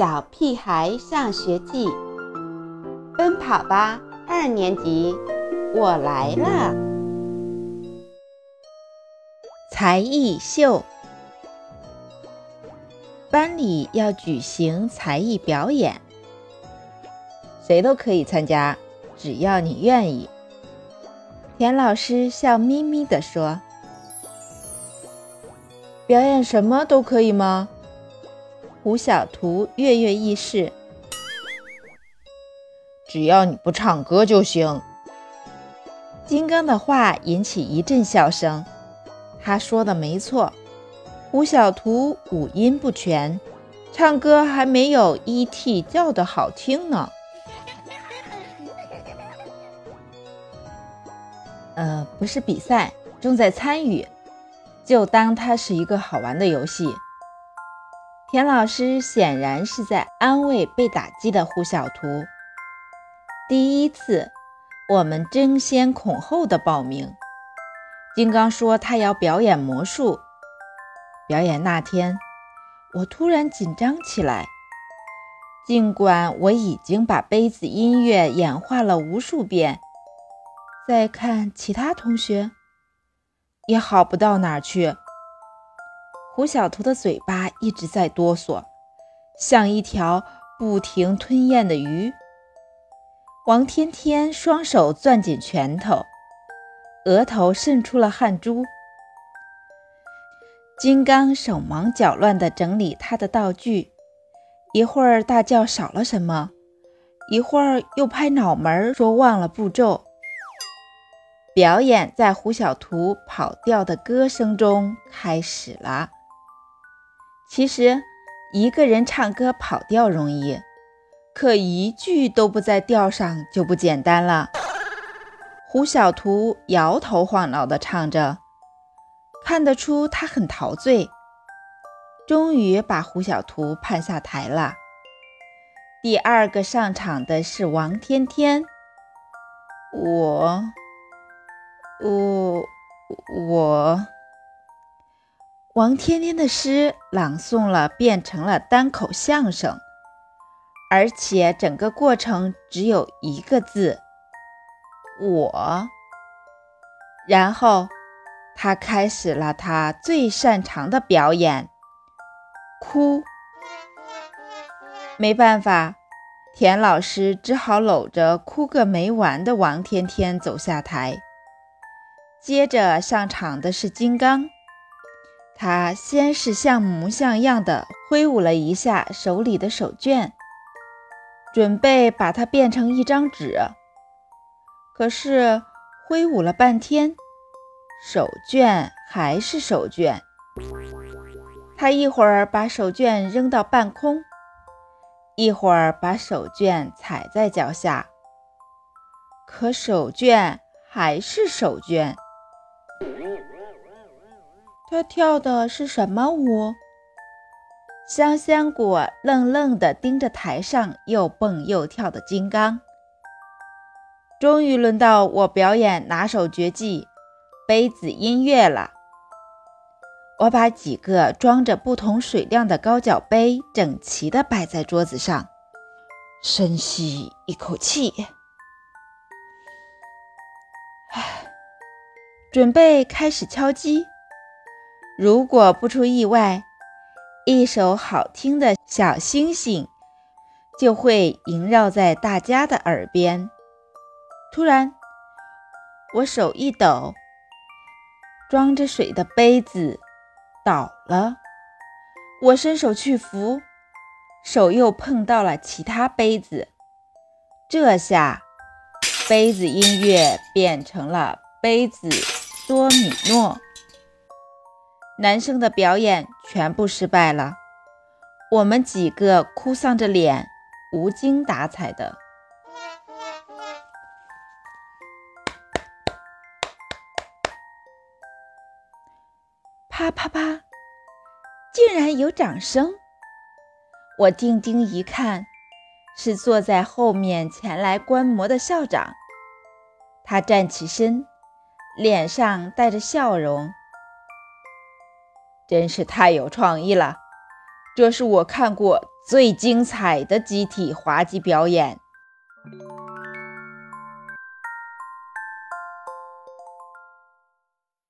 小屁孩上学记》，奔跑吧二年级，我来了！才艺秀，班里要举行才艺表演，谁都可以参加，只要你愿意。田老师笑眯眯地说：“表演什么都可以吗？”胡小图跃跃欲试，只要你不唱歌就行。金刚的话引起一阵笑声。他说的没错，胡小图五音不全，唱歌还没有 E.T. 叫的好听呢。呃，不是比赛，重在参与，就当它是一个好玩的游戏。田老师显然是在安慰被打击的胡小图。第一次，我们争先恐后的报名。金刚说他要表演魔术。表演那天，我突然紧张起来，尽管我已经把杯子音乐演化了无数遍。再看其他同学，也好不到哪儿去。胡小图的嘴巴一直在哆嗦，像一条不停吞咽的鱼。王天天双手攥紧拳头，额头渗出了汗珠。金刚手忙脚乱地整理他的道具，一会儿大叫少了什么，一会儿又拍脑门说忘了步骤。表演在胡小图跑调的歌声中开始了。其实，一个人唱歌跑调容易，可一句都不在调上就不简单了。胡小图摇头晃脑地唱着，看得出他很陶醉。终于把胡小图盼下台了。第二个上场的是王天天。我，我，我。王天天的诗朗诵了，变成了单口相声，而且整个过程只有一个字“我”。然后他开始了他最擅长的表演——哭。没办法，田老师只好搂着哭个没完的王天天走下台。接着上场的是金刚。他先是像模像样的挥舞了一下手里的手绢，准备把它变成一张纸。可是挥舞了半天，手绢还是手绢。他一会儿把手绢扔到半空，一会儿把手绢踩在脚下，可手绢还是手绢。他跳的是什么舞？香香果愣愣地盯着台上又蹦又跳的金刚。终于轮到我表演拿手绝技——杯子音乐了。我把几个装着不同水量的高脚杯整齐地摆在桌子上，深吸一口气，唉，准备开始敲击。如果不出意外，一首好听的小星星就会萦绕在大家的耳边。突然，我手一抖，装着水的杯子倒了。我伸手去扶，手又碰到了其他杯子。这下，杯子音乐变成了杯子多米诺。男生的表演全部失败了，我们几个哭丧着脸，无精打采的。啪啪啪，竟然有掌声！我定睛一看，是坐在后面前来观摩的校长。他站起身，脸上带着笑容。真是太有创意了这是我看过最精彩的集体滑稽表演。